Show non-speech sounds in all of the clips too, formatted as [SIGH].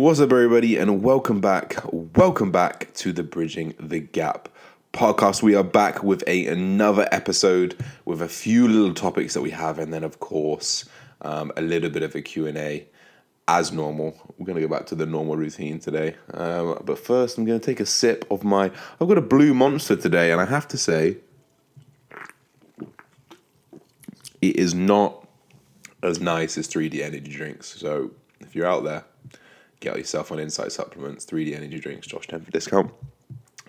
What's up, everybody, and welcome back. Welcome back to the Bridging the Gap podcast. We are back with a another episode with a few little topics that we have, and then of course um, a little bit of a Q and A as normal. We're gonna go back to the normal routine today, um, but first I'm gonna take a sip of my. I've got a blue monster today, and I have to say, it is not as nice as 3D energy drinks. So if you're out there get yourself on Insight Supplements, 3D Energy Drinks, Josh 10 for discount.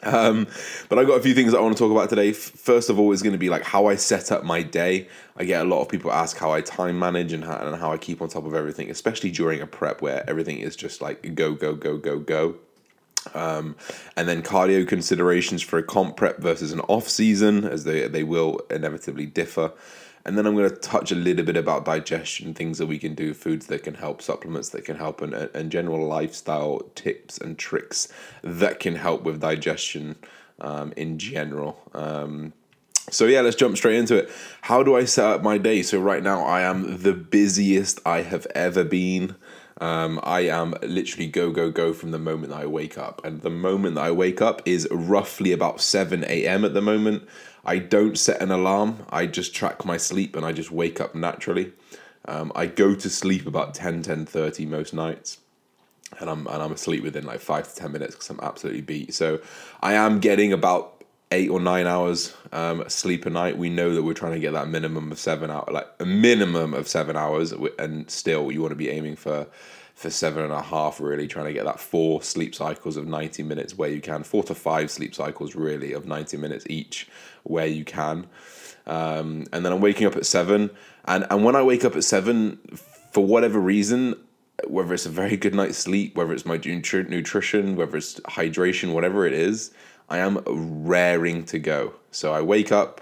Um, but I've got a few things I want to talk about today. First of all, is going to be like how I set up my day. I get a lot of people ask how I time manage and how, and how I keep on top of everything, especially during a prep where everything is just like go, go, go, go, go. Um, and then cardio considerations for a comp prep versus an off season, as they, they will inevitably differ. And then I'm going to touch a little bit about digestion, things that we can do, foods that can help, supplements that can help, and, and general lifestyle tips and tricks that can help with digestion um, in general. Um, so, yeah, let's jump straight into it. How do I set up my day? So, right now, I am the busiest I have ever been. Um, I am literally go, go, go from the moment that I wake up. And the moment that I wake up is roughly about 7 a.m. at the moment. I don't set an alarm. I just track my sleep and I just wake up naturally. Um, I go to sleep about 10, 10 30 most nights. And I'm and I'm asleep within like five to ten minutes because I'm absolutely beat. So I am getting about eight or nine hours um, sleep a night. We know that we're trying to get that minimum of seven hours, like a minimum of seven hours, and still you want to be aiming for for seven and a half, really trying to get that four sleep cycles of 90 minutes where you can, four to five sleep cycles really of 90 minutes each where you can. Um, and then I'm waking up at seven. And, and when I wake up at seven, for whatever reason, whether it's a very good night's sleep, whether it's my nutrition, whether it's hydration, whatever it is, I am raring to go. So I wake up,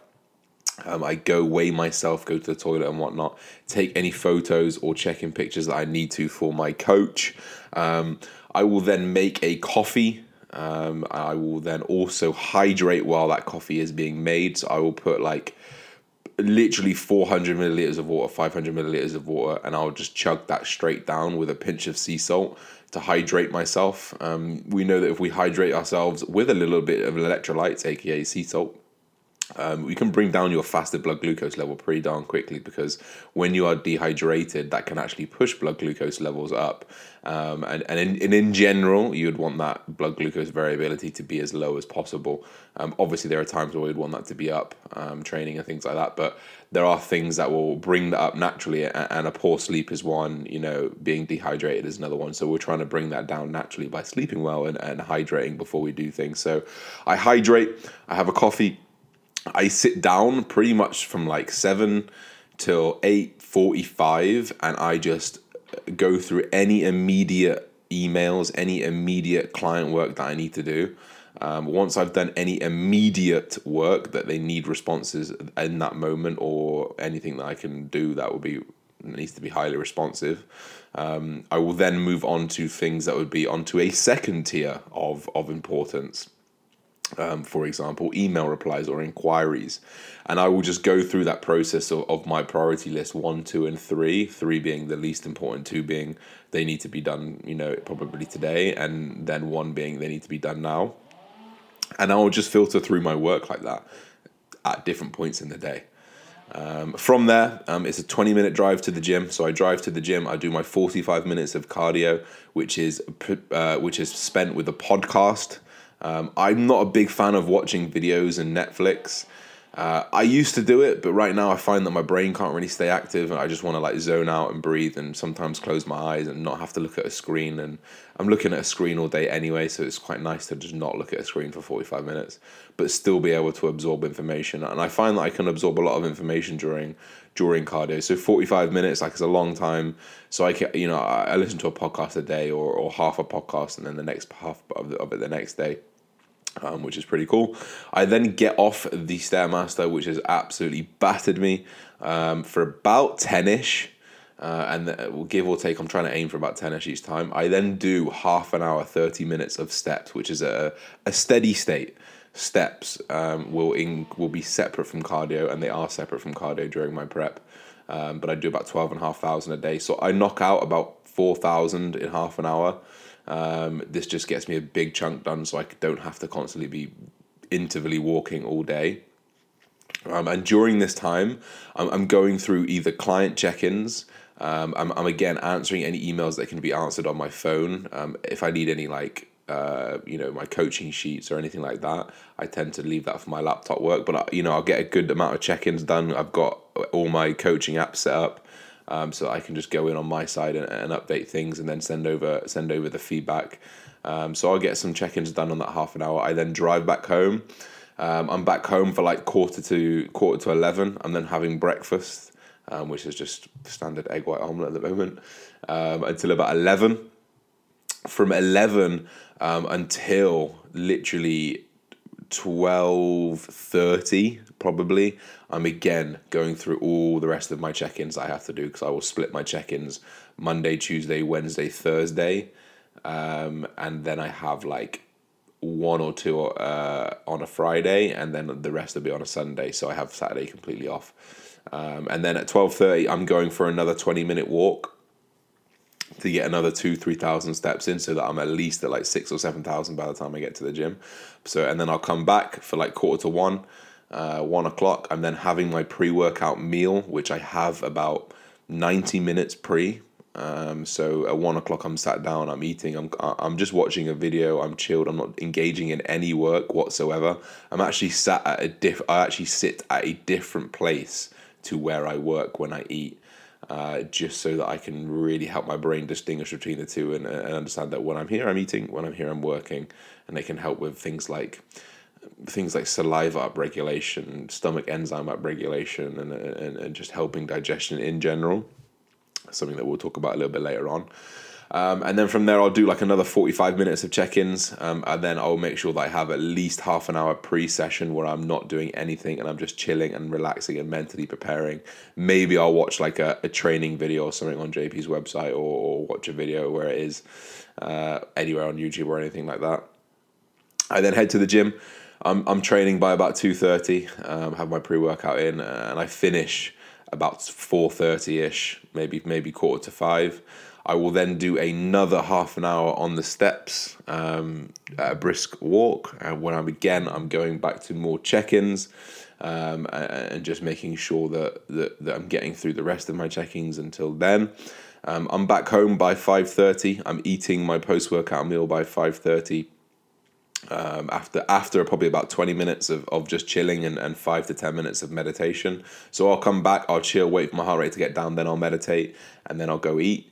um, I go weigh myself, go to the toilet and whatnot, take any photos or check in pictures that I need to for my coach. Um, I will then make a coffee. Um, I will then also hydrate while that coffee is being made. So I will put like literally 400 milliliters of water, 500 milliliters of water, and I'll just chug that straight down with a pinch of sea salt to hydrate myself. Um, we know that if we hydrate ourselves with a little bit of electrolytes, aka sea salt, um, we can bring down your fasted blood glucose level pretty darn quickly because when you are dehydrated, that can actually push blood glucose levels up. Um, and and in, and in general, you'd want that blood glucose variability to be as low as possible. Um, obviously, there are times where we'd want that to be up, um, training and things like that. But there are things that will bring that up naturally, and a poor sleep is one. You know, being dehydrated is another one. So we're trying to bring that down naturally by sleeping well and, and hydrating before we do things. So I hydrate. I have a coffee I sit down pretty much from like seven till eight forty five, and I just go through any immediate emails, any immediate client work that I need to do. Um, once I've done any immediate work that they need responses in that moment, or anything that I can do that will be needs to be highly responsive, um, I will then move on to things that would be onto a second tier of of importance um, for example, email replies or inquiries. And I will just go through that process of, of my priority list one, two, and three. Three being the least important, two being they need to be done, you know, probably today, and then one being they need to be done now. And I will just filter through my work like that at different points in the day. Um, from there, um, it's a 20 minute drive to the gym. So I drive to the gym. I do my 45 minutes of cardio, which is uh, which is spent with a podcast. Um, I'm not a big fan of watching videos and Netflix. Uh, I used to do it, but right now I find that my brain can't really stay active, and I just want to like zone out and breathe, and sometimes close my eyes and not have to look at a screen. And I'm looking at a screen all day anyway, so it's quite nice to just not look at a screen for 45 minutes, but still be able to absorb information. And I find that I can absorb a lot of information during during cardio. So 45 minutes, like, it's a long time. So I can, you know, I listen to a podcast a day or, or half a podcast, and then the next half of, the, of it the next day um, which is pretty cool. I then get off the Stairmaster, which has absolutely battered me um, for about 10 ish. Uh, and we'll give or take, I'm trying to aim for about 10 ish each time. I then do half an hour, 30 minutes of steps, which is a, a steady state. Steps um, will in, will be separate from cardio, and they are separate from cardio during my prep. Um, but I do about 12 and a half thousand a day. So I knock out about four thousand in half an hour. Um, this just gets me a big chunk done, so I don't have to constantly be intervally walking all day. Um, and during this time, I'm, I'm going through either client check ins. Um, I'm, I'm again answering any emails that can be answered on my phone. Um, if I need any, like, uh, you know, my coaching sheets or anything like that, I tend to leave that for my laptop work. But, uh, you know, I'll get a good amount of check ins done. I've got all my coaching apps set up. Um, so I can just go in on my side and, and update things and then send over send over the feedback. Um, so I'll get some check-ins done on that half an hour. I then drive back home. Um, I'm back home for like quarter to quarter to eleven. I'm then having breakfast, um, which is just standard egg white omelette at the moment, um, until about eleven. From eleven um, until literally twelve thirty, probably, I'm again going through all the rest of my check-ins I have to do because I will split my check-ins Monday, Tuesday, Wednesday, Thursday, um, and then I have like one or two uh, on a Friday, and then the rest will be on a Sunday. So I have Saturday completely off. Um, and then at twelve thirty, I'm going for another twenty minute walk to get another two three thousand steps in, so that I'm at least at like six or seven thousand by the time I get to the gym. So and then I'll come back for like quarter to one, uh, one o'clock. I'm then having my pre workout meal, which I have about ninety minutes pre um, so at one o'clock, I'm sat down, I'm eating, I'm I'm just watching a video, I'm chilled, I'm not engaging in any work whatsoever. I'm actually sat at a diff. I actually sit at a different place to where I work when I eat. Uh, just so that I can really help my brain distinguish between the two and, and understand that when I'm here, I'm eating, when I'm here, I'm working, and they can help with things like things like saliva upregulation, stomach enzyme upregulation, and, and, and just helping digestion in general something that we'll talk about a little bit later on. Um, and then from there, I'll do like another 45 minutes of check ins. Um, and then I'll make sure that I have at least half an hour pre session where I'm not doing anything and I'm just chilling and relaxing and mentally preparing. Maybe I'll watch like a, a training video or something on JP's website or, or watch a video where it is uh, anywhere on YouTube or anything like that. I then head to the gym. I'm, I'm training by about 2.30, um, have my pre workout in, and I finish about 4.30 ish, maybe maybe quarter to five. I will then do another half an hour on the steps, um, a brisk walk. And when I'm again, I'm going back to more check-ins um, and just making sure that, that, that I'm getting through the rest of my check-ins until then. Um, I'm back home by 5.30. I'm eating my post-workout meal by 5.30 um, after after probably about 20 minutes of, of just chilling and, and five to 10 minutes of meditation. So I'll come back, I'll chill, wait for my heart rate to get down, then I'll meditate, and then I'll go eat.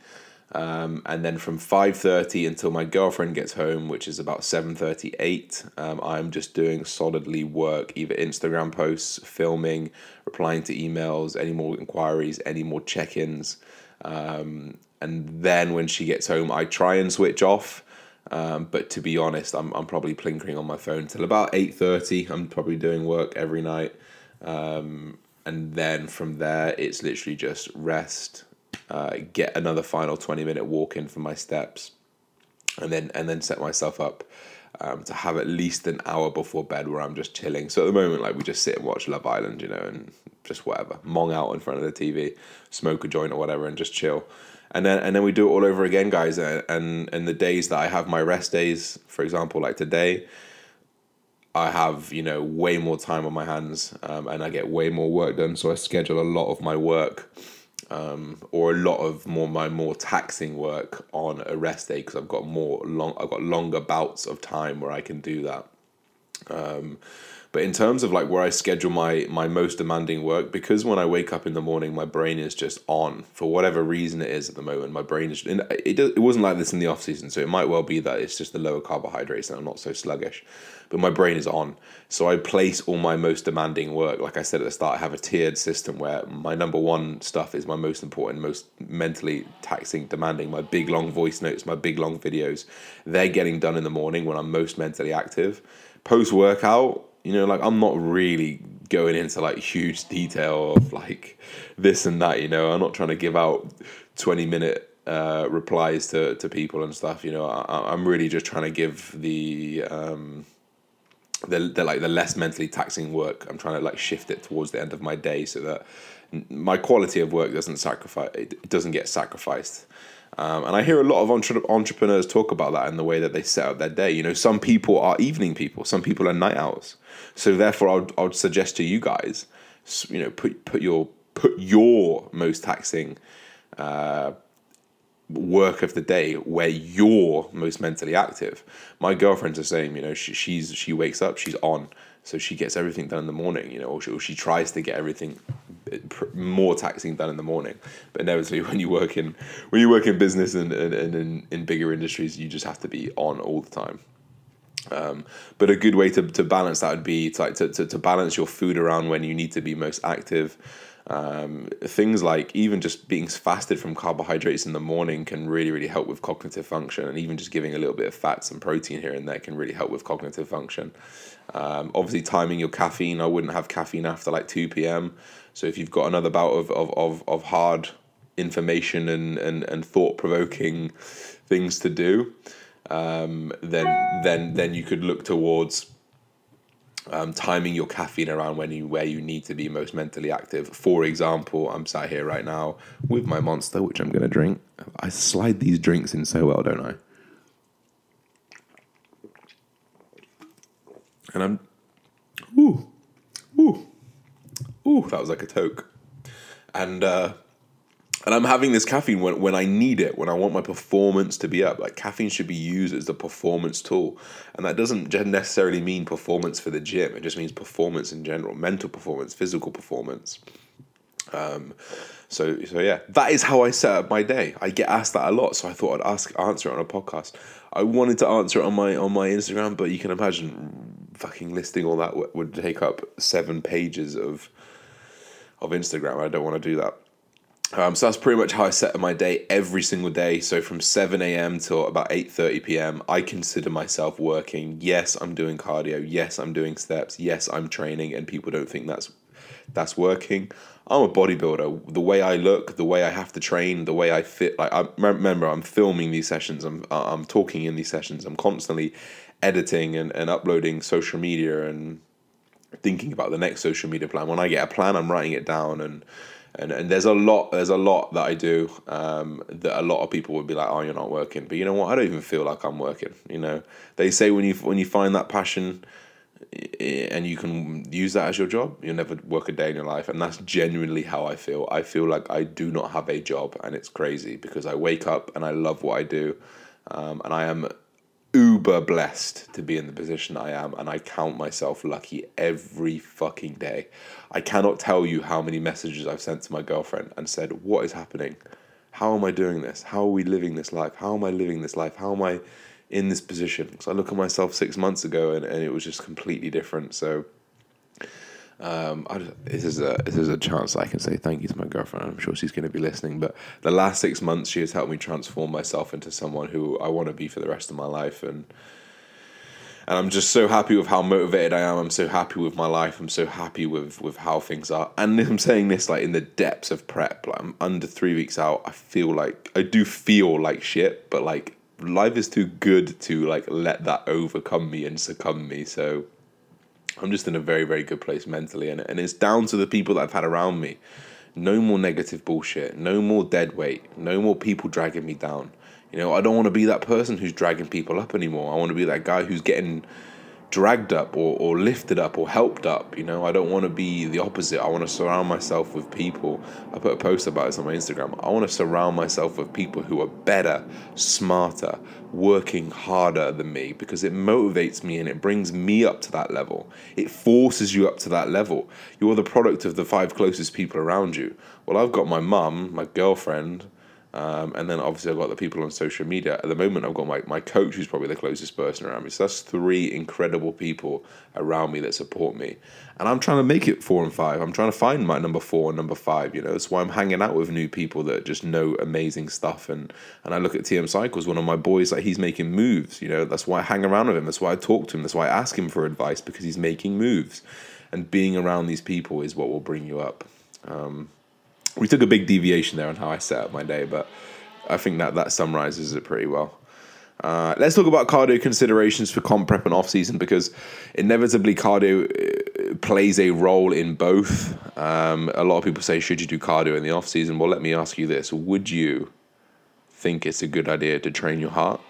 Um, and then from 5.30 until my girlfriend gets home, which is about 7.38, um, I'm just doing solidly work, either Instagram posts, filming, replying to emails, any more inquiries, any more check-ins. Um, and then when she gets home, I try and switch off um, but to be honest, I'm, I'm probably plinkering on my phone till about 8.30. I'm probably doing work every night. Um, and then from there, it's literally just rest, uh, get another final 20 minute walk in for my steps, and then, and then set myself up um, to have at least an hour before bed where I'm just chilling. So at the moment, like we just sit and watch Love Island, you know, and just whatever, mong out in front of the TV, smoke a joint or whatever, and just chill and then and then we do it all over again, guys. And and the days that I have my rest days, for example, like today, I have you know way more time on my hands, um, and I get way more work done. So I schedule a lot of my work, um, or a lot of more my more taxing work on a rest day because I've got more long. I've got longer bouts of time where I can do that. Um, but in terms of like where I schedule my my most demanding work, because when I wake up in the morning, my brain is just on for whatever reason it is at the moment. My brain is. It it wasn't like this in the off season, so it might well be that it's just the lower carbohydrates and I'm not so sluggish. But my brain is on, so I place all my most demanding work. Like I said at the start, I have a tiered system where my number one stuff is my most important, most mentally taxing, demanding. My big long voice notes, my big long videos, they're getting done in the morning when I'm most mentally active. Post workout, you know, like I'm not really going into like huge detail of like this and that. You know, I'm not trying to give out twenty minute uh, replies to to people and stuff. You know, I, I'm really just trying to give the um, the, the like the less mentally taxing work. I'm trying to like shift it towards the end of my day so that my quality of work doesn't sacrifice. It doesn't get sacrificed. Um, and I hear a lot of entre- entrepreneurs talk about that in the way that they set up their day. You know, some people are evening people, some people are night owls. So therefore, I would, I would suggest to you guys, you know, put put your put your most taxing uh, work of the day where you're most mentally active. My girlfriend's the same. You know, she, she's she wakes up, she's on, so she gets everything done in the morning. You know, or she, or she tries to get everything more taxing done in the morning. But inevitably, [LAUGHS] when you work in when you work in business and, and, and in, in bigger industries, you just have to be on all the time. Um, but a good way to, to balance that would be to, to, to, to balance your food around when you need to be most active. Um, things like even just being fasted from carbohydrates in the morning can really, really help with cognitive function, and even just giving a little bit of fats and protein here and there can really help with cognitive function. Um, obviously, timing your caffeine. I wouldn't have caffeine after like 2 p.m. So if you've got another bout of, of, of, of hard information and, and, and thought provoking things to do, um, then then then you could look towards um, timing your caffeine around when you where you need to be most mentally active. For example, I'm sat here right now with my monster, which I'm going to drink. I slide these drinks in so well, don't I? And I'm, ooh, ooh, ooh. That was like a toke, and. uh and I'm having this caffeine when, when I need it, when I want my performance to be up. Like caffeine should be used as the performance tool. And that doesn't necessarily mean performance for the gym. It just means performance in general, mental performance, physical performance. Um, so so yeah, that is how I set up my day. I get asked that a lot, so I thought I'd ask answer it on a podcast. I wanted to answer it on my on my Instagram, but you can imagine fucking listing all that would take up seven pages of of Instagram. I don't want to do that. Um, so that's pretty much how I set up my day every single day. So from 7 a.m. till about 8:30 p.m., I consider myself working. Yes, I'm doing cardio. Yes, I'm doing steps. Yes, I'm training, and people don't think that's that's working. I'm a bodybuilder. The way I look, the way I have to train, the way I fit. Like I remember, I'm filming these sessions. I'm I'm talking in these sessions. I'm constantly editing and, and uploading social media and thinking about the next social media plan. When I get a plan, I'm writing it down and and and there's a lot there's a lot that I do um, that a lot of people would be like, oh, you're not working. But you know what? I don't even feel like I'm working. You know, they say when you when you find that passion and you can use that as your job, you'll never work a day in your life. And that's genuinely how I feel. I feel like I do not have a job, and it's crazy because I wake up and I love what I do, um, and I am uber blessed to be in the position I am, and I count myself lucky every fucking day. I cannot tell you how many messages I've sent to my girlfriend and said, What is happening? How am I doing this? How are we living this life? How am I living this life? How am I in this position? Because I look at myself six months ago and, and it was just completely different. So, um, I, this is a this is a chance I can say thank you to my girlfriend. I'm sure she's going to be listening. But the last six months, she has helped me transform myself into someone who I want to be for the rest of my life, and and I'm just so happy with how motivated I am. I'm so happy with my life. I'm so happy with with how things are. And [LAUGHS] I'm saying this like in the depths of prep. Like I'm under three weeks out. I feel like I do feel like shit, but like life is too good to like let that overcome me and succumb me. So I'm just in a very, very good place mentally. And, and it's down to the people that I've had around me. No more negative bullshit. No more dead weight. No more people dragging me down. You know, I don't want to be that person who's dragging people up anymore. I want to be that guy who's getting dragged up or, or lifted up or helped up. You know, I don't want to be the opposite. I want to surround myself with people. I put a post about this on my Instagram. I want to surround myself with people who are better, smarter, working harder than me because it motivates me and it brings me up to that level. It forces you up to that level. You're the product of the five closest people around you. Well, I've got my mum, my girlfriend, um, and then obviously I've got the people on social media. At the moment, I've got my, my coach, who's probably the closest person around me. So that's three incredible people around me that support me. And I'm trying to make it four and five. I'm trying to find my number four and number five. You know, that's why I'm hanging out with new people that just know amazing stuff. And and I look at TM Cycles, one of my boys, like he's making moves. You know, that's why I hang around with him. That's why I talk to him. That's why I ask him for advice because he's making moves. And being around these people is what will bring you up. Um, we took a big deviation there on how I set up my day, but I think that that summarizes it pretty well. Uh, let's talk about cardio considerations for comp prep and off season because inevitably cardio uh, plays a role in both. Um, a lot of people say, should you do cardio in the off season? Well, let me ask you this: Would you think it's a good idea to train your heart,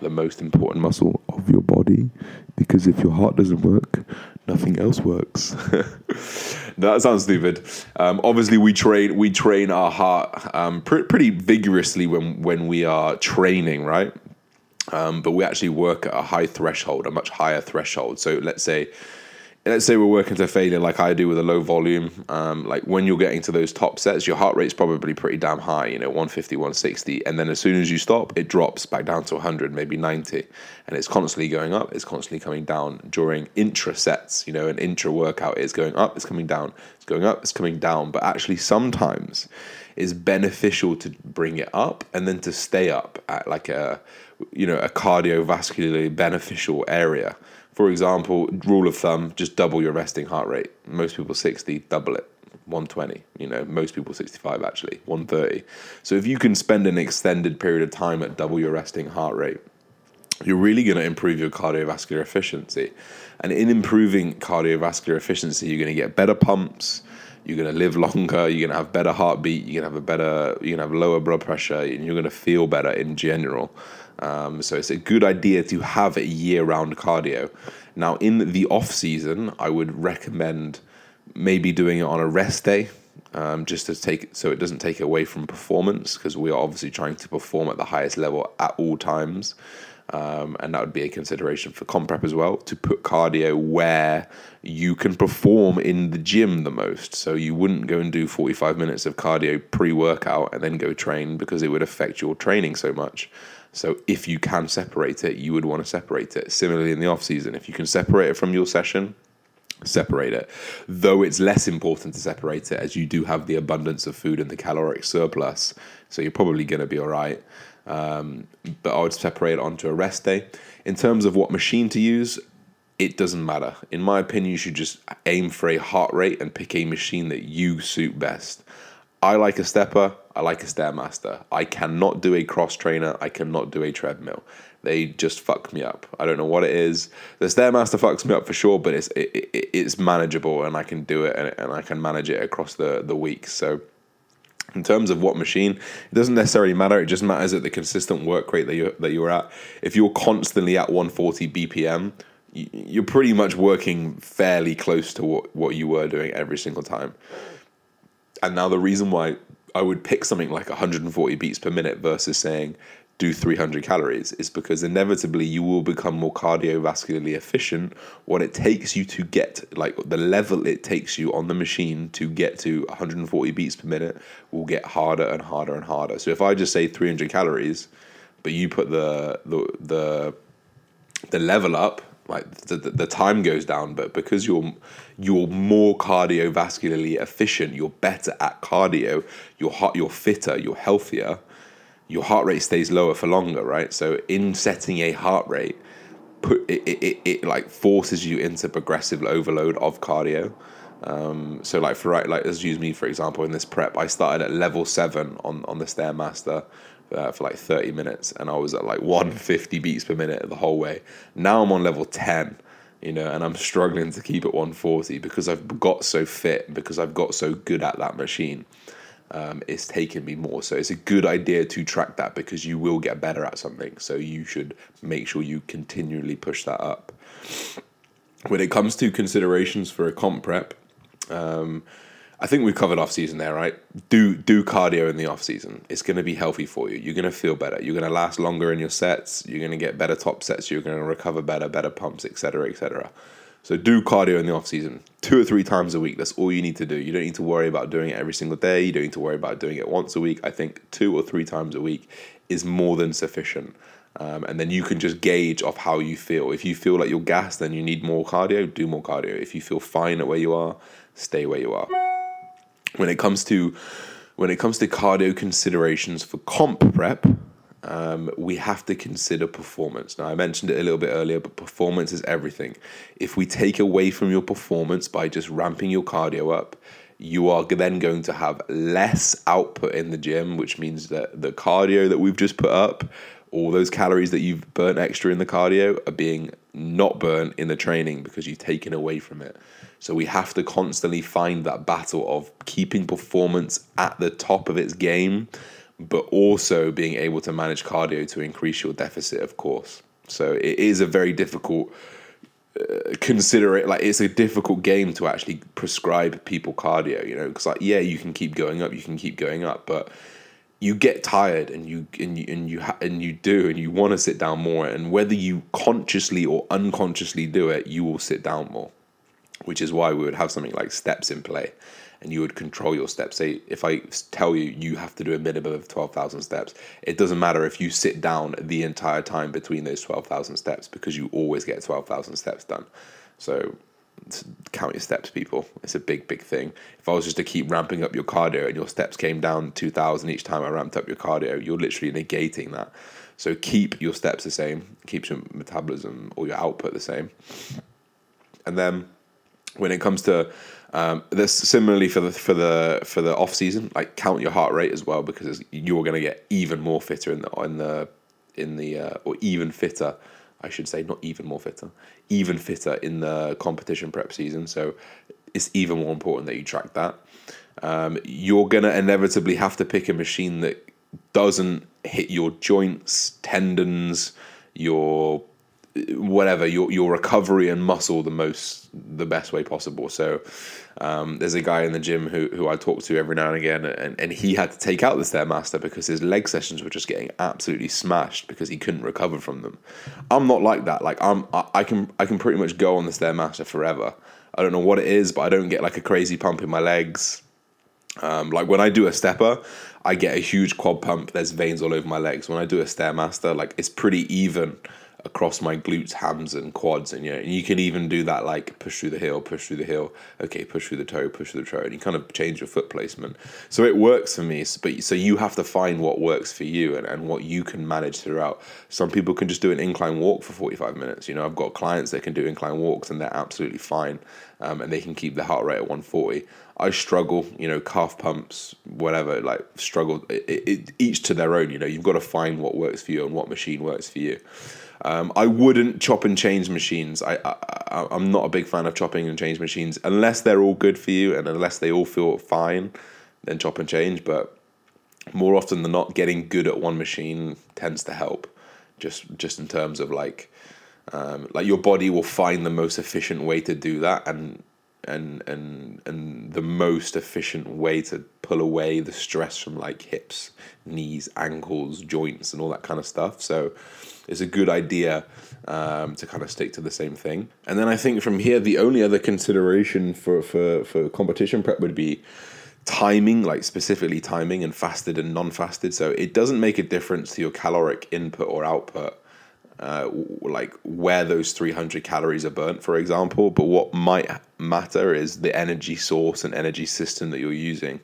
the most important muscle of your body, because if your heart doesn't work, nothing else works. [LAUGHS] that sounds stupid. Um, obviously, we train we train our heart um, pr- pretty vigorously when when we are training, right? Um, but we actually work at a high threshold, a much higher threshold. So let's say let's say we're working to failure like I do with a low volume, um, like when you're getting to those top sets, your heart rate's probably pretty damn high, you know, 150, 160. And then as soon as you stop, it drops back down to 100, maybe 90. And it's constantly going up, it's constantly coming down during intra sets, you know, an intra workout is going up, it's coming down, it's going up, it's coming down. But actually, sometimes it's beneficial to bring it up and then to stay up at like a, you know, a cardiovascularly beneficial area for example, rule of thumb, just double your resting heart rate. Most people 60, double it. 120, you know, most people 65 actually, 130. So if you can spend an extended period of time at double your resting heart rate, you're really going to improve your cardiovascular efficiency. And in improving cardiovascular efficiency, you're going to get better pumps, you're going to live longer, you're going to have better heartbeat, you're going to have a better, you're going to have lower blood pressure, and you're going to feel better in general. Um, so it's a good idea to have a year-round cardio. Now, in the off season, I would recommend maybe doing it on a rest day, um, just to take so it doesn't take away from performance because we are obviously trying to perform at the highest level at all times. Um, and that would be a consideration for comp prep as well to put cardio where you can perform in the gym the most. So you wouldn't go and do 45 minutes of cardio pre workout and then go train because it would affect your training so much. So if you can separate it, you would want to separate it. Similarly, in the off season, if you can separate it from your session, separate it. Though it's less important to separate it as you do have the abundance of food and the caloric surplus, so you're probably going to be all right. Um, but I would separate it onto a rest day. In terms of what machine to use, it doesn't matter. In my opinion, you should just aim for a heart rate and pick a machine that you suit best. I like a stepper. I like a stairmaster. I cannot do a cross trainer. I cannot do a treadmill. They just fuck me up. I don't know what it is. The stairmaster fucks me up for sure, but it's it, it, it's manageable and I can do it and, and I can manage it across the the week. So in terms of what machine, it doesn't necessarily matter. It just matters at the consistent work rate that you that you're at. If you're constantly at 140 BPM, you're pretty much working fairly close to what, what you were doing every single time. And now the reason why I would pick something like 140 beats per minute versus saying do 300 calories is because inevitably you will become more cardiovascularly efficient. What it takes you to get like the level it takes you on the machine to get to 140 beats per minute will get harder and harder and harder. So if i just say 300 calories but you put the the the, the level up like the, the, time goes down but because you're you're more cardiovascularly efficient you're better at cardio you're hot you're fitter you're healthier your heart rate stays lower for longer right so in setting a heart rate put it it, it, it like forces you into progressive overload of cardio um, so like for right like let's use me for example in this prep i started at level 7 on on the stairmaster uh, for like 30 minutes and I was at like 150 beats per minute the whole way. Now I'm on level 10, you know, and I'm struggling to keep at 140 because I've got so fit, because I've got so good at that machine. Um, it's taken me more. So it's a good idea to track that because you will get better at something. So you should make sure you continually push that up. When it comes to considerations for a comp prep, um, I think we've covered off season there, right? Do do cardio in the off season. It's going to be healthy for you. You're going to feel better. You're going to last longer in your sets. You're going to get better top sets. You're going to recover better, better pumps, etc., etc. So do cardio in the off season, two or three times a week. That's all you need to do. You don't need to worry about doing it every single day. You don't need to worry about doing it once a week. I think two or three times a week is more than sufficient. Um, and then you can just gauge off how you feel. If you feel like you're gassed, then you need more cardio. Do more cardio. If you feel fine at where you are, stay where you are when it comes to when it comes to cardio considerations for comp prep, um, we have to consider performance. Now, I mentioned it a little bit earlier, but performance is everything. If we take away from your performance by just ramping your cardio up, you are then going to have less output in the gym, which means that the cardio that we've just put up, all those calories that you've burnt extra in the cardio, are being not burnt in the training because you've taken away from it. So we have to constantly find that battle of keeping performance at the top of its game but also being able to manage cardio to increase your deficit, of course. So it is a very difficult uh, consider it like it's a difficult game to actually prescribe people cardio you know because like yeah you can keep going up you can keep going up but you get tired and you and you and you ha- and you do and you want to sit down more and whether you consciously or unconsciously do it you will sit down more which is why we would have something like steps in play and you would control your steps say if i tell you you have to do a minimum of 12,000 steps it doesn't matter if you sit down the entire time between those 12,000 steps because you always get 12,000 steps done so count your steps, people. It's a big, big thing. If I was just to keep ramping up your cardio and your steps came down 2,000 each time I ramped up your cardio, you're literally negating that. So keep your steps the same, keeps your metabolism or your output the same. And then when it comes to um, this similarly for the for the for the off season, like count your heart rate as well because you're going to get even more fitter in the in the in the uh, or even fitter I should say, not even more fitter, even fitter in the competition prep season. So it's even more important that you track that. Um, you're going to inevitably have to pick a machine that doesn't hit your joints, tendons, your whatever your your recovery and muscle the most the best way possible. So um, there's a guy in the gym who who I talk to every now and again, and, and he had to take out the stairmaster because his leg sessions were just getting absolutely smashed because he couldn't recover from them. I'm not like that. Like I'm I, I can I can pretty much go on the stairmaster forever. I don't know what it is, but I don't get like a crazy pump in my legs. Um, like when I do a stepper, I get a huge quad pump. There's veins all over my legs. When I do a stairmaster, like it's pretty even across my glutes, hams, and quads. And you know, and you can even do that like push through the heel, push through the heel, okay, push through the toe, push through the toe, and you kind of change your foot placement. So it works for me. But so you have to find what works for you and, and what you can manage throughout. Some people can just do an incline walk for 45 minutes. You know, I've got clients that can do incline walks and they're absolutely fine. Um, and they can keep the heart rate at 140. I struggle, you know, calf pumps, whatever, like struggle, it, it, each to their own, you know, you've got to find what works for you and what machine works for you. Um, I wouldn't chop and change machines. I, I I'm not a big fan of chopping and change machines unless they're all good for you and unless they all feel fine. Then chop and change. But more often than not, getting good at one machine tends to help. Just just in terms of like um, like your body will find the most efficient way to do that and and and and the most efficient way to pull away the stress from like hips, knees, ankles, joints, and all that kind of stuff. So it's a good idea um, to kind of stick to the same thing. And then I think from here, the only other consideration for, for, for competition prep would be timing, like specifically timing and fasted and non fasted. So it doesn't make a difference to your caloric input or output. Uh, like where those 300 calories are burnt, for example, but what might matter is the energy source and energy system that you're using.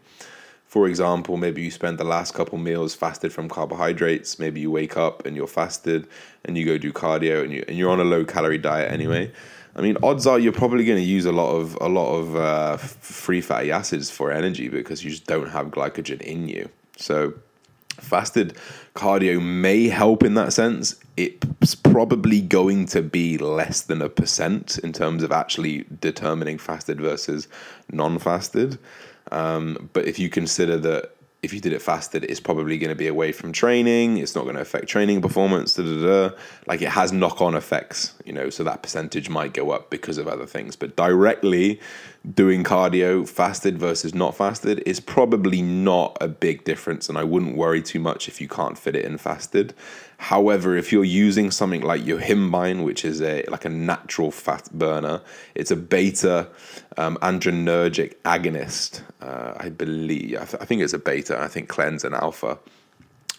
For example, maybe you spend the last couple meals fasted from carbohydrates. Maybe you wake up and you're fasted and you go do cardio and you and you're on a low calorie diet anyway. I mean, odds are you're probably going to use a lot of a lot of uh, free fatty acids for energy because you just don't have glycogen in you. So, fasted cardio may help in that sense. It's probably going to be less than a percent in terms of actually determining fasted versus non-fasted. Um, but if you consider that if you did it fasted, it's probably going to be away from training. It's not going to affect training performance. Da, da, da. Like it has knock on effects, you know, so that percentage might go up because of other things. But directly doing cardio fasted versus not fasted is probably not a big difference. And I wouldn't worry too much if you can't fit it in fasted. However, if you're using something like yohimbine, which is a like a natural fat burner, it's a beta um, adrenergic agonist. Uh, I believe I, th- I, think it's a beta. I think Clen's and alpha.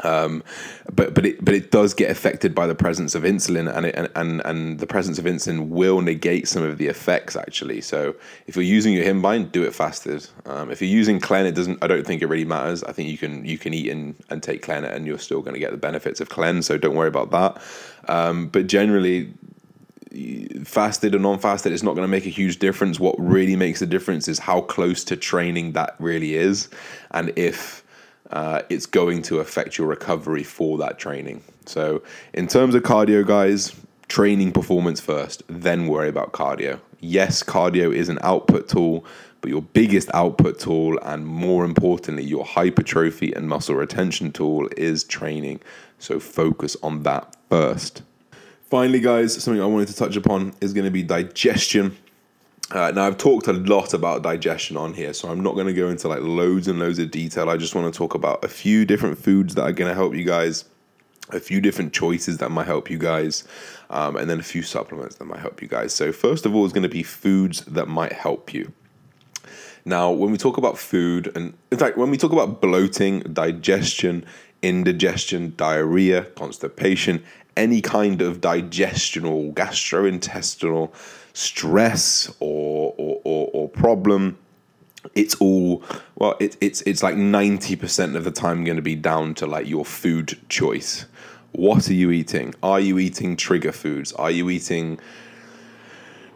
Um, but but it but it does get affected by the presence of insulin, and, it, and and and the presence of insulin will negate some of the effects actually. So if you're using yohimbine, do it fasted. Um, if you're using Clen, it doesn't. I don't think it really matters. I think you can you can eat and, and take Clen, and you're still going to get the benefits of Clen. So don't worry about that. Um, but generally, fasted or non-fasted it's not going to make a huge difference what really makes a difference is how close to training that really is and if uh, it's going to affect your recovery for that training. So, in terms of cardio, guys, training performance first, then worry about cardio. Yes, cardio is an output tool, but your biggest output tool, and more importantly, your hypertrophy and muscle retention tool is training. So focus on that first. Finally, guys, something I wanted to touch upon is going to be digestion. Uh, now I've talked a lot about digestion on here, so I'm not going to go into like loads and loads of detail. I just want to talk about a few different foods that are going to help you guys, a few different choices that might help you guys, um, and then a few supplements that might help you guys. So first of all is going to be foods that might help you. Now, when we talk about food, and in fact, when we talk about bloating, digestion, indigestion, diarrhea, constipation, any kind of digestional, gastrointestinal stress or, or, or, or problem, it's all well it, it's it's like 90% of the time going to be down to like your food choice. What are you eating? Are you eating trigger foods? Are you eating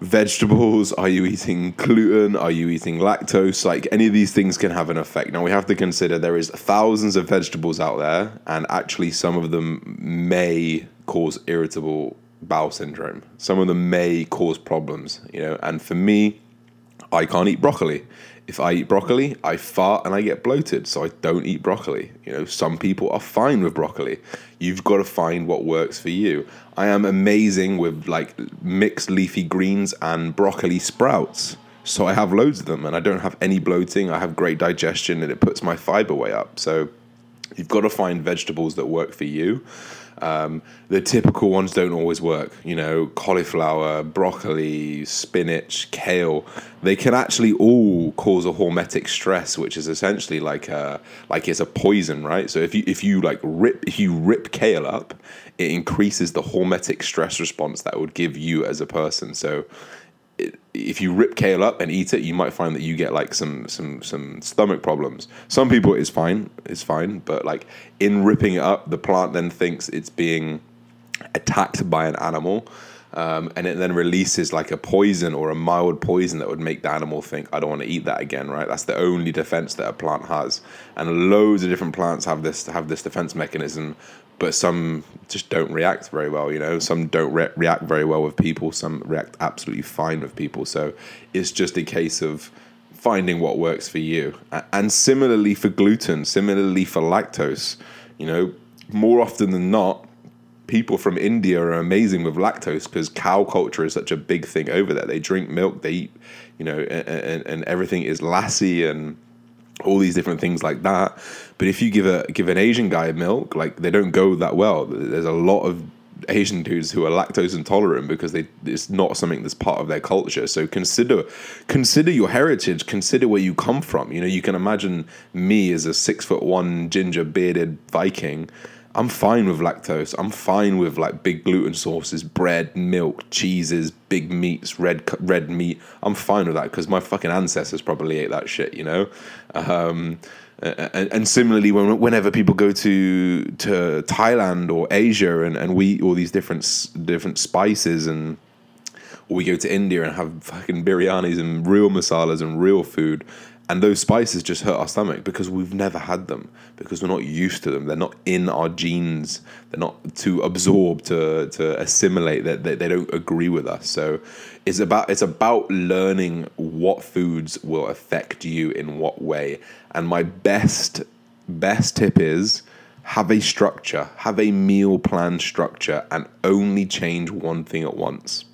vegetables? Are you eating gluten? Are you eating lactose? Like any of these things can have an effect. Now we have to consider there is thousands of vegetables out there and actually some of them may cause irritable bowel syndrome. Some of them may cause problems, you know. And for me, I can't eat broccoli. If I eat broccoli, I fart and I get bloated, so I don't eat broccoli. You know, some people are fine with broccoli. You've got to find what works for you. I am amazing with like mixed leafy greens and broccoli sprouts. So I have loads of them and I don't have any bloating. I have great digestion and it puts my fiber way up. So you've got to find vegetables that work for you. Um, the typical ones don't always work. You know, cauliflower, broccoli, spinach, kale. They can actually all cause a hormetic stress, which is essentially like a like it's a poison, right? So if you if you like rip if you rip kale up, it increases the hormetic stress response that would give you as a person. So if you rip kale up and eat it, you might find that you get like some some some stomach problems. Some people it's fine, it's fine, but like in ripping it up, the plant then thinks it's being attacked by an animal. Um, and it then releases like a poison or a mild poison that would make the animal think, I don't want to eat that again, right? That's the only defense that a plant has. And loads of different plants have this have this defense mechanism but some just don't react very well. You know, some don't re- react very well with people. Some react absolutely fine with people. So it's just a case of finding what works for you. And similarly for gluten, similarly for lactose. You know, more often than not, people from India are amazing with lactose because cow culture is such a big thing over there. They drink milk, they eat, you know, and, and, and everything is lassi and all these different things like that. But if you give a give an Asian guy milk, like they don't go that well. There's a lot of Asian dudes who are lactose intolerant because they it's not something that's part of their culture. So consider consider your heritage, consider where you come from. You know, you can imagine me as a six foot one ginger bearded Viking I'm fine with lactose. I'm fine with like big gluten sources, bread, milk, cheeses, big meats, red red meat. I'm fine with that because my fucking ancestors probably ate that shit, you know. Um, and, and, similarly, when, whenever people go to to Thailand or Asia and, and we eat all these different different spices and or we go to India and have fucking biryanis and real masalas and real food and those spices just hurt our stomach because we've never had them because we're not used to them. They're not in our genes. They're not to absorb to to assimilate. That they, they, don't agree with us. So it's about it's about learning what foods will affect you in what way. And my best best tip is have a structure have a meal plan structure and only change one thing at once.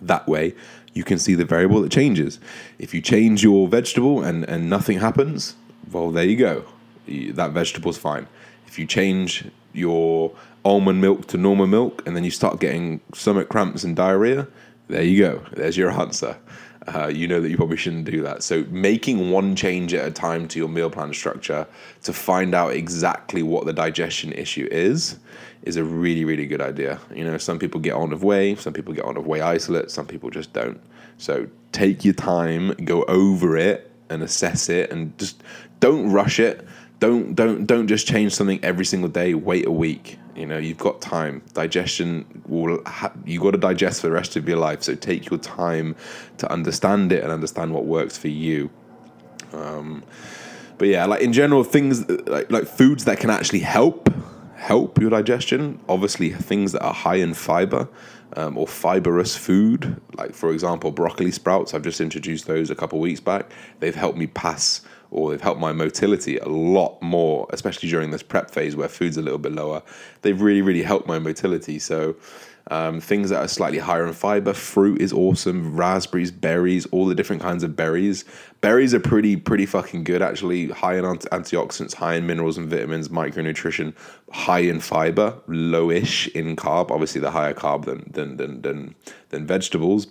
That way you can see the variable that changes. If you change your vegetable and, and nothing happens, well, there you go. That vegetable's fine. If you change your almond milk to normal milk and then you start getting stomach cramps and diarrhea, there you go. There's your answer. Uh, you know that you probably shouldn't do that. So, making one change at a time to your meal plan structure to find out exactly what the digestion issue is is a really, really good idea. You know, some people get on of whey, some people get on of whey isolate, some people just don't. So take your time, go over it and assess it and just don't rush it. Don't don't don't just change something every single day. Wait a week. You know, you've got time. Digestion will ha- you got to digest for the rest of your life. So take your time to understand it and understand what works for you. Um, but yeah, like in general, things like like foods that can actually help help your digestion. Obviously, things that are high in fiber um, or fibrous food, like for example, broccoli sprouts. I've just introduced those a couple weeks back. They've helped me pass or they've helped my motility a lot more, especially during this prep phase where food's a little bit lower. They've really, really helped my motility. So um, things that are slightly higher in fiber. Fruit is awesome. Raspberries, berries, all the different kinds of berries. Berries are pretty pretty fucking good actually. High in antioxidants, high in minerals and vitamins, micronutrition, high in fiber, lowish in carb. Obviously, the higher carb than than than than, than vegetables.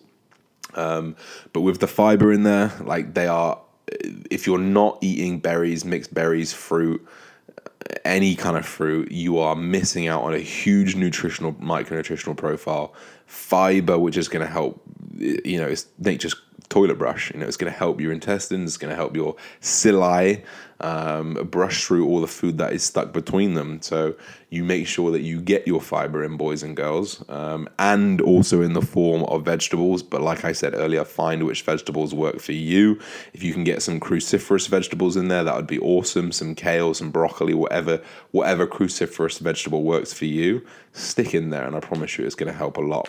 Um, but with the fiber in there, like they are, if you're not eating berries, mixed berries, fruit any kind of fruit, you are missing out on a huge nutritional, micronutritional profile. Fiber, which is going to help, you know, it's nature's toilet brush. You know, it's going to help your intestines, it's going to help your cilia um, brush through all the food that is stuck between them. So you make sure that you get your fiber in, boys and girls, um, and also in the form of vegetables. But like I said earlier, find which vegetables work for you. If you can get some cruciferous vegetables in there, that would be awesome. Some kale, some broccoli, whatever, whatever cruciferous vegetable works for you, stick in there, and I promise you, it's going to help a lot.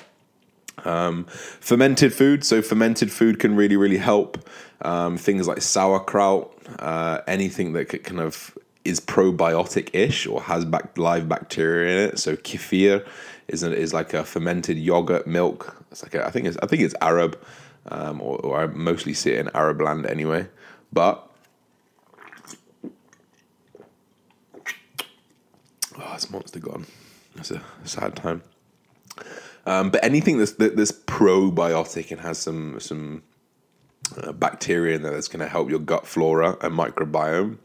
Um, fermented food. So fermented food can really, really help. Um, things like sauerkraut, uh, anything that could kind of is probiotic-ish or has back, live bacteria in it. So kefir is a, is like a fermented yogurt milk. It's like a, I think it's I think it's Arab, um, or, or I mostly see it in Arab land anyway. But oh, it's monster gone. That's a sad time. Um, but anything that's that's probiotic and has some some uh, bacteria in there that's going to help your gut flora and microbiome.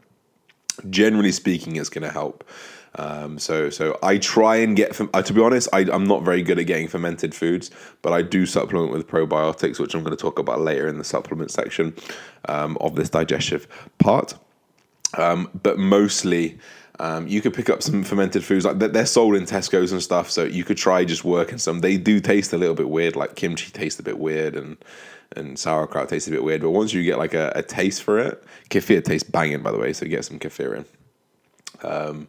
Generally speaking, it's going to help. Um, so so I try and get. Uh, to be honest, I, I'm not very good at getting fermented foods, but I do supplement with probiotics, which I'm going to talk about later in the supplement section um, of this digestive part. Um, but mostly um, you could pick up some fermented foods like they're sold in Tesco's and stuff, so you could try just working some. They do taste a little bit weird, like kimchi tastes a bit weird, and and sauerkraut tastes a bit weird. But once you get like a, a taste for it, kefir tastes banging, by the way. So get some kefir in. Um,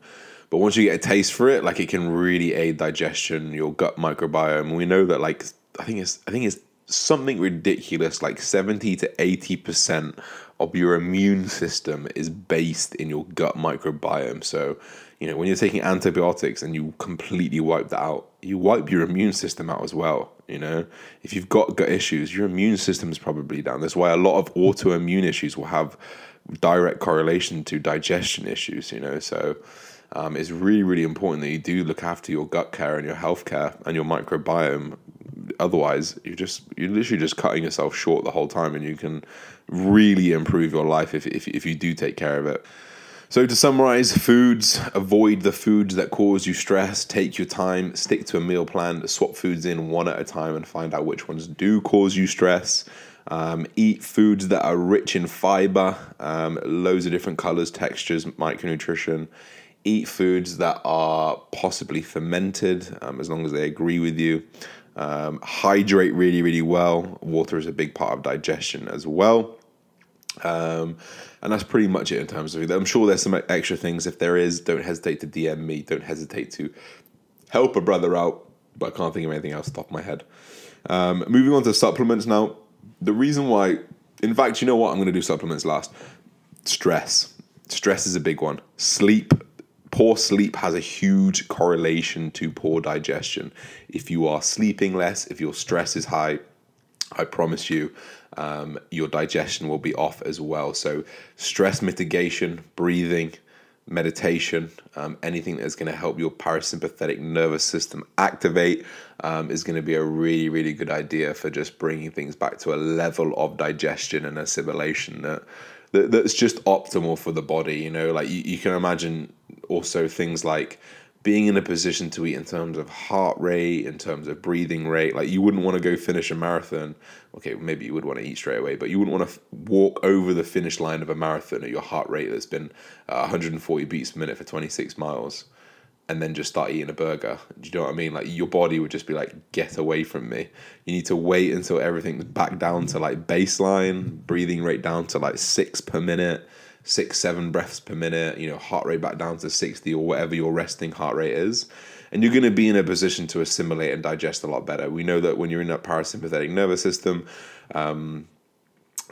but once you get a taste for it, like it can really aid digestion, your gut microbiome. We know that like I think it's I think it's something ridiculous like 70 to 80% of your immune system is based in your gut microbiome. So, you know, when you're taking antibiotics and you completely wipe that out, you wipe your immune system out as well. You know, if you've got gut issues, your immune system is probably down. That's why a lot of autoimmune issues will have direct correlation to digestion issues, you know. So, um, it's really, really important that you do look after your gut care and your health care and your microbiome. Otherwise, you're just you're literally just cutting yourself short the whole time, and you can really improve your life if, if, if you do take care of it. So, to summarize, foods avoid the foods that cause you stress, take your time, stick to a meal plan, swap foods in one at a time, and find out which ones do cause you stress. Um, eat foods that are rich in fiber, um, loads of different colors, textures, micronutrition. Eat foods that are possibly fermented, um, as long as they agree with you. Um, hydrate really, really well. Water is a big part of digestion as well. Um, and that's pretty much it in terms of it. I'm sure there's some extra things. If there is, don't hesitate to DM me. Don't hesitate to help a brother out. But I can't think of anything else top of my head. Um, moving on to supplements now. The reason why, in fact, you know what? I'm going to do supplements last. Stress. Stress is a big one. Sleep poor sleep has a huge correlation to poor digestion. If you are sleeping less, if your stress is high, I promise you, um, your digestion will be off as well. So, stress mitigation, breathing, meditation, um, anything that's going to help your parasympathetic nervous system activate um, is going to be a really, really good idea for just bringing things back to a level of digestion and assimilation that, that that's just optimal for the body. You know, like you, you can imagine also things like being in a position to eat in terms of heart rate, in terms of breathing rate. Like you wouldn't want to go finish a marathon. Okay, maybe you would want to eat straight away, but you wouldn't want to walk over the finish line of a marathon at your heart rate that's been uh, 140 beats per minute for 26 miles and then just start eating a burger. Do you know what I mean? Like your body would just be like, get away from me. You need to wait until everything's back down to like baseline, breathing rate down to like six per minute six, seven breaths per minute, you know, heart rate back down to 60 or whatever your resting heart rate is. And you're going to be in a position to assimilate and digest a lot better. We know that when you're in that parasympathetic nervous system, um,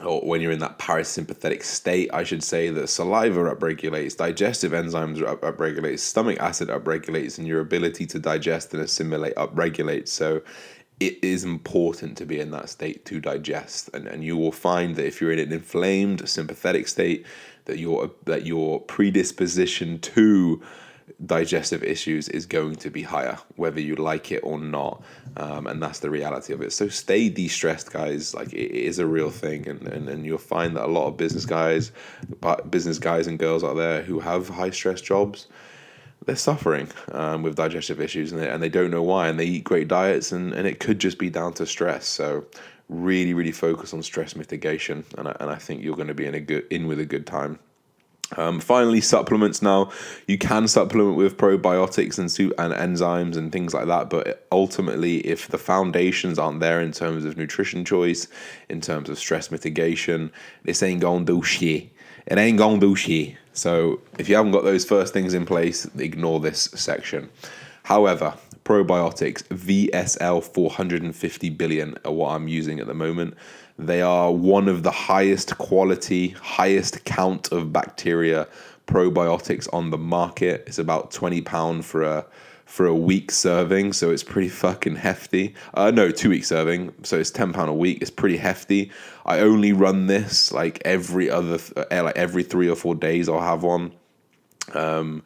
or when you're in that parasympathetic state, I should say that saliva upregulates, digestive enzymes up- upregulates, stomach acid upregulates, and your ability to digest and assimilate upregulates. So it is important to be in that state to digest. And, and you will find that if you're in an inflamed sympathetic state, that your that your predisposition to digestive issues is going to be higher, whether you like it or not. Um, and that's the reality of it. So stay de stressed, guys. Like it is a real thing. And, and, and you'll find that a lot of business guys, business guys and girls out there who have high stress jobs, they're suffering um, with digestive issues and they, and they don't know why. And they eat great diets and, and it could just be down to stress. So really, really focus on stress mitigation. And I, and I think you're going to be in a good, in with a good time. Um, finally, supplements now. You can supplement with probiotics and, su- and enzymes and things like that, but ultimately, if the foundations aren't there in terms of nutrition choice, in terms of stress mitigation, this ain't gonna do shit. It ain't gonna do shit. So, if you haven't got those first things in place, ignore this section. However, probiotics VSL 450 billion are what I'm using at the moment. They are one of the highest quality, highest count of bacteria probiotics on the market. It's about twenty pound for a for a week serving, so it's pretty fucking hefty. Uh, no, two week serving, so it's ten pound a week. It's pretty hefty. I only run this like every other, uh, like every three or four days. I'll have one. Um,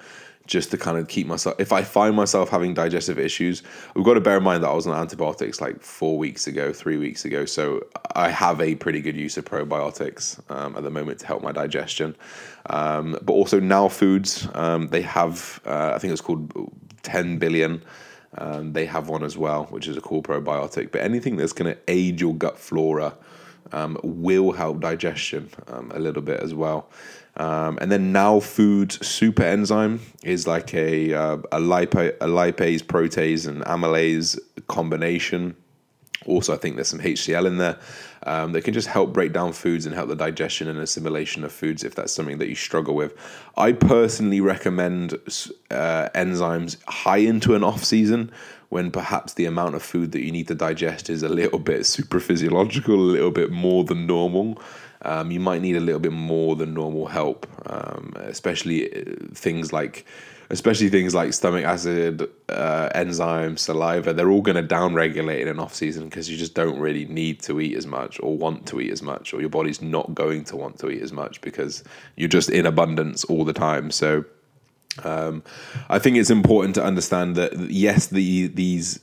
just to kind of keep myself if i find myself having digestive issues we've got to bear in mind that i was on antibiotics like four weeks ago three weeks ago so i have a pretty good use of probiotics um, at the moment to help my digestion um, but also now foods um, they have uh, i think it's called 10 billion um, they have one as well which is a cool probiotic but anything that's going to aid your gut flora um, will help digestion um, a little bit as well. Um, and then now food super enzyme is like a uh, a, lipo, a lipase, protease, and amylase combination. Also, I think there's some HCl in there um, that can just help break down foods and help the digestion and assimilation of foods if that's something that you struggle with. I personally recommend uh, enzymes high into an off season when perhaps the amount of food that you need to digest is a little bit [LAUGHS] super physiological, a little bit more than normal. Um, you might need a little bit more than normal help, um, especially uh, things like, especially things like stomach acid, uh, enzymes, saliva. They're all going to downregulate in an off season because you just don't really need to eat as much or want to eat as much, or your body's not going to want to eat as much because you're just in abundance all the time. So um, I think it's important to understand that yes, the these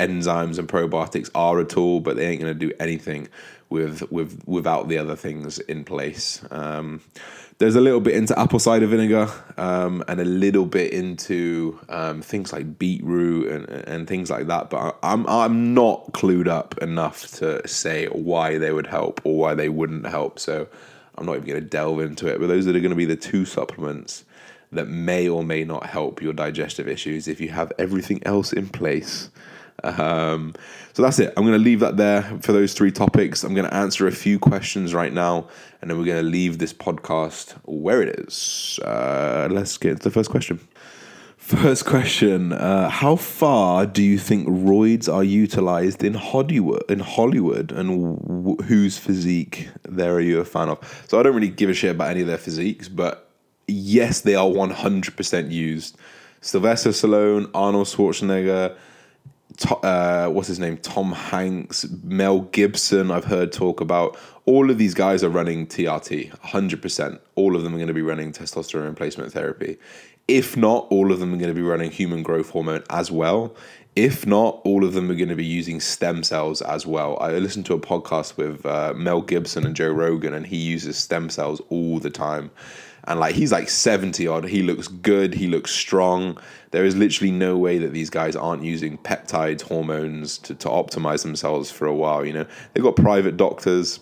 enzymes and probiotics are a tool, but they ain't going to do anything with with without the other things in place. Um, there's a little bit into apple cider vinegar um, and a little bit into um, things like beetroot and, and things like that. But I'm I'm not clued up enough to say why they would help or why they wouldn't help. So I'm not even going to delve into it. But those are going to be the two supplements that may or may not help your digestive issues if you have everything else in place. Um, so that's it. I'm going to leave that there for those three topics. I'm going to answer a few questions right now, and then we're going to leave this podcast where it is. Uh, let's get into the first question. First question: uh, How far do you think roids are utilized in Hollywood? In Hollywood, and w- whose physique there are you a fan of? So I don't really give a shit about any of their physiques, but yes, they are 100% used. Sylvester Stallone, Arnold Schwarzenegger, uh, what's his name? Tom Hanks, Mel Gibson, I've heard talk about. All of these guys are running TRT, 100%. All of them are going to be running testosterone replacement therapy. If not, all of them are going to be running human growth hormone as well. If not, all of them are going to be using stem cells as well. I listened to a podcast with uh, Mel Gibson and Joe Rogan, and he uses stem cells all the time and like he's like 70 odd he looks good. He looks strong. There is literally no way that these guys aren't using peptides hormones to, to optimize themselves for a while you know? They've got private doctors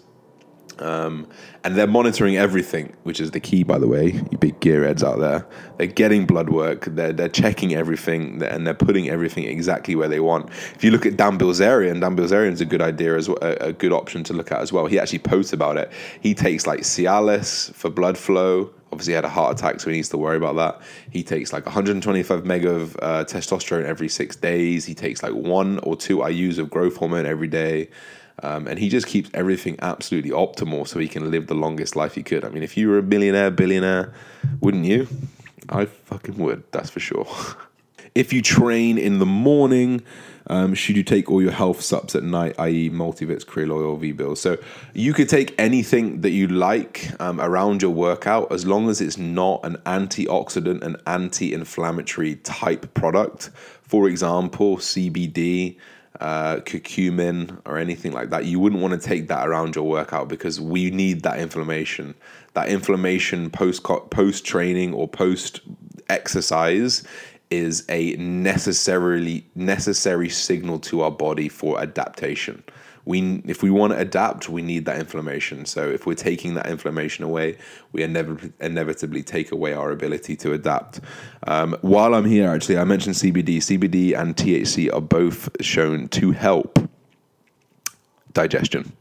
Um, and they're monitoring everything, which is the key, by the way. You big gearheads out there, they're getting blood work. They're they're checking everything, and they're putting everything exactly where they want. If you look at Dan Bilzerian, Dan Bilzerian is a good idea as well, a, a good option to look at as well. He actually posts about it. He takes like Cialis for blood flow. Obviously, he had a heart attack, so he needs to worry about that. He takes like 125 meg of uh, testosterone every six days. He takes like one or two IU's of growth hormone every day. Um, and he just keeps everything absolutely optimal so he can live the longest life he could. I mean, if you were a millionaire, billionaire, wouldn't you? I fucking would, that's for sure. [LAUGHS] if you train in the morning, um, should you take all your health subs at night, i.e., multivits, krill oil, V-Build? So you could take anything that you like um, around your workout as long as it's not an antioxidant and anti-inflammatory type product. For example, CBD, uh, curcumin or anything like that. You wouldn't want to take that around your workout because we need that inflammation. That inflammation post post training or post exercise is a necessarily necessary signal to our body for adaptation we if we want to adapt, we need that inflammation. So if we're taking that inflammation away, we inevitably, inevitably take away our ability to adapt. Um, while I'm here, actually, I mentioned CBD. CBD and THC are both shown to help digestion.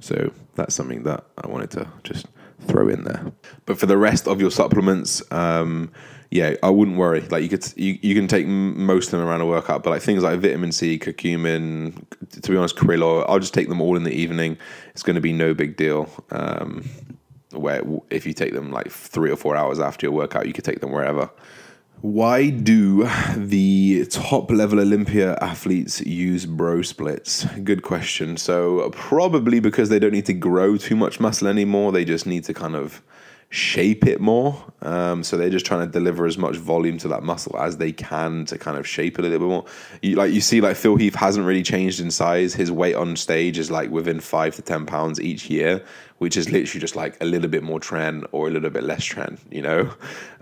So that's something that I wanted to just throw in there. But for the rest of your supplements, um, yeah, I wouldn't worry. Like you could, you, you can take most of them around a workout, but like things like vitamin C, curcumin, to be honest, krill oil, I'll just take them all in the evening. It's going to be no big deal. Um, where if you take them like three or four hours after your workout, you could take them wherever. Why do the top level Olympia athletes use bro splits? Good question. So, probably because they don't need to grow too much muscle anymore. They just need to kind of shape it more. Um, so they're just trying to deliver as much volume to that muscle as they can to kind of shape it a little bit more. You, like you see, like Phil Heath hasn't really changed in size. His weight on stage is like within five to ten pounds each year, which is literally just like a little bit more tren or a little bit less tren, you know?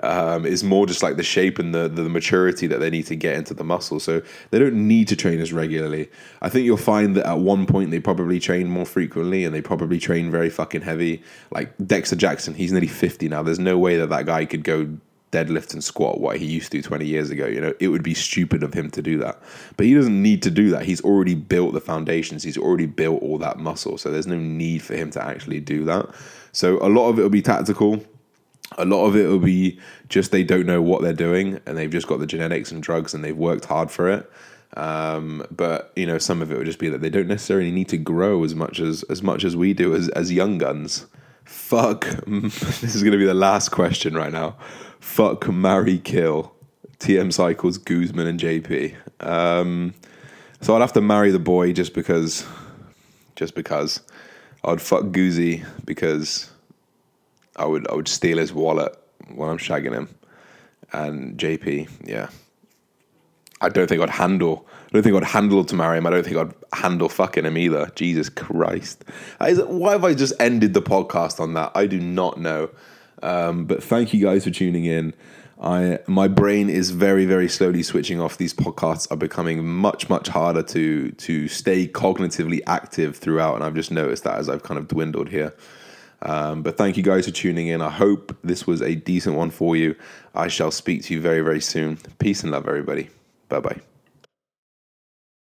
Um, it's more just like the shape and the, the maturity that they need to get into the muscle. So they don't need to train as regularly. I think you'll find that at one point they probably train more frequently and they probably train very fucking heavy. Like Dexter Jackson, he's nearly 50 now. There's no way that that guy could go deadlift and squat what he used to 20 years ago. You know, it would be stupid of him to do that. But he doesn't need to do that. He's already built the foundations, he's already built all that muscle. So there's no need for him to actually do that. So a lot of it will be tactical. A lot of it will be just they don't know what they're doing and they've just got the genetics and drugs and they've worked hard for it. Um, but you know, some of it would just be that they don't necessarily need to grow as much as as much as we do as as young guns. Fuck, [LAUGHS] this is going to be the last question right now fuck, marry, kill. TM Cycles, Guzman, and JP. Um, so I'd have to marry the boy just because, just because. I'd fuck Goozy because I would I would steal his wallet when I'm shagging him, and JP, yeah. I don't think I'd handle. I don't think I'd handle to marry him. I don't think I'd handle fucking him either. Jesus Christ! Why have I just ended the podcast on that? I do not know. Um, but thank you guys for tuning in. I my brain is very very slowly switching off. These podcasts are becoming much much harder to to stay cognitively active throughout, and I've just noticed that as I've kind of dwindled here. Um, but thank you guys for tuning in. I hope this was a decent one for you. I shall speak to you very very soon. Peace and love, everybody. Bye bye.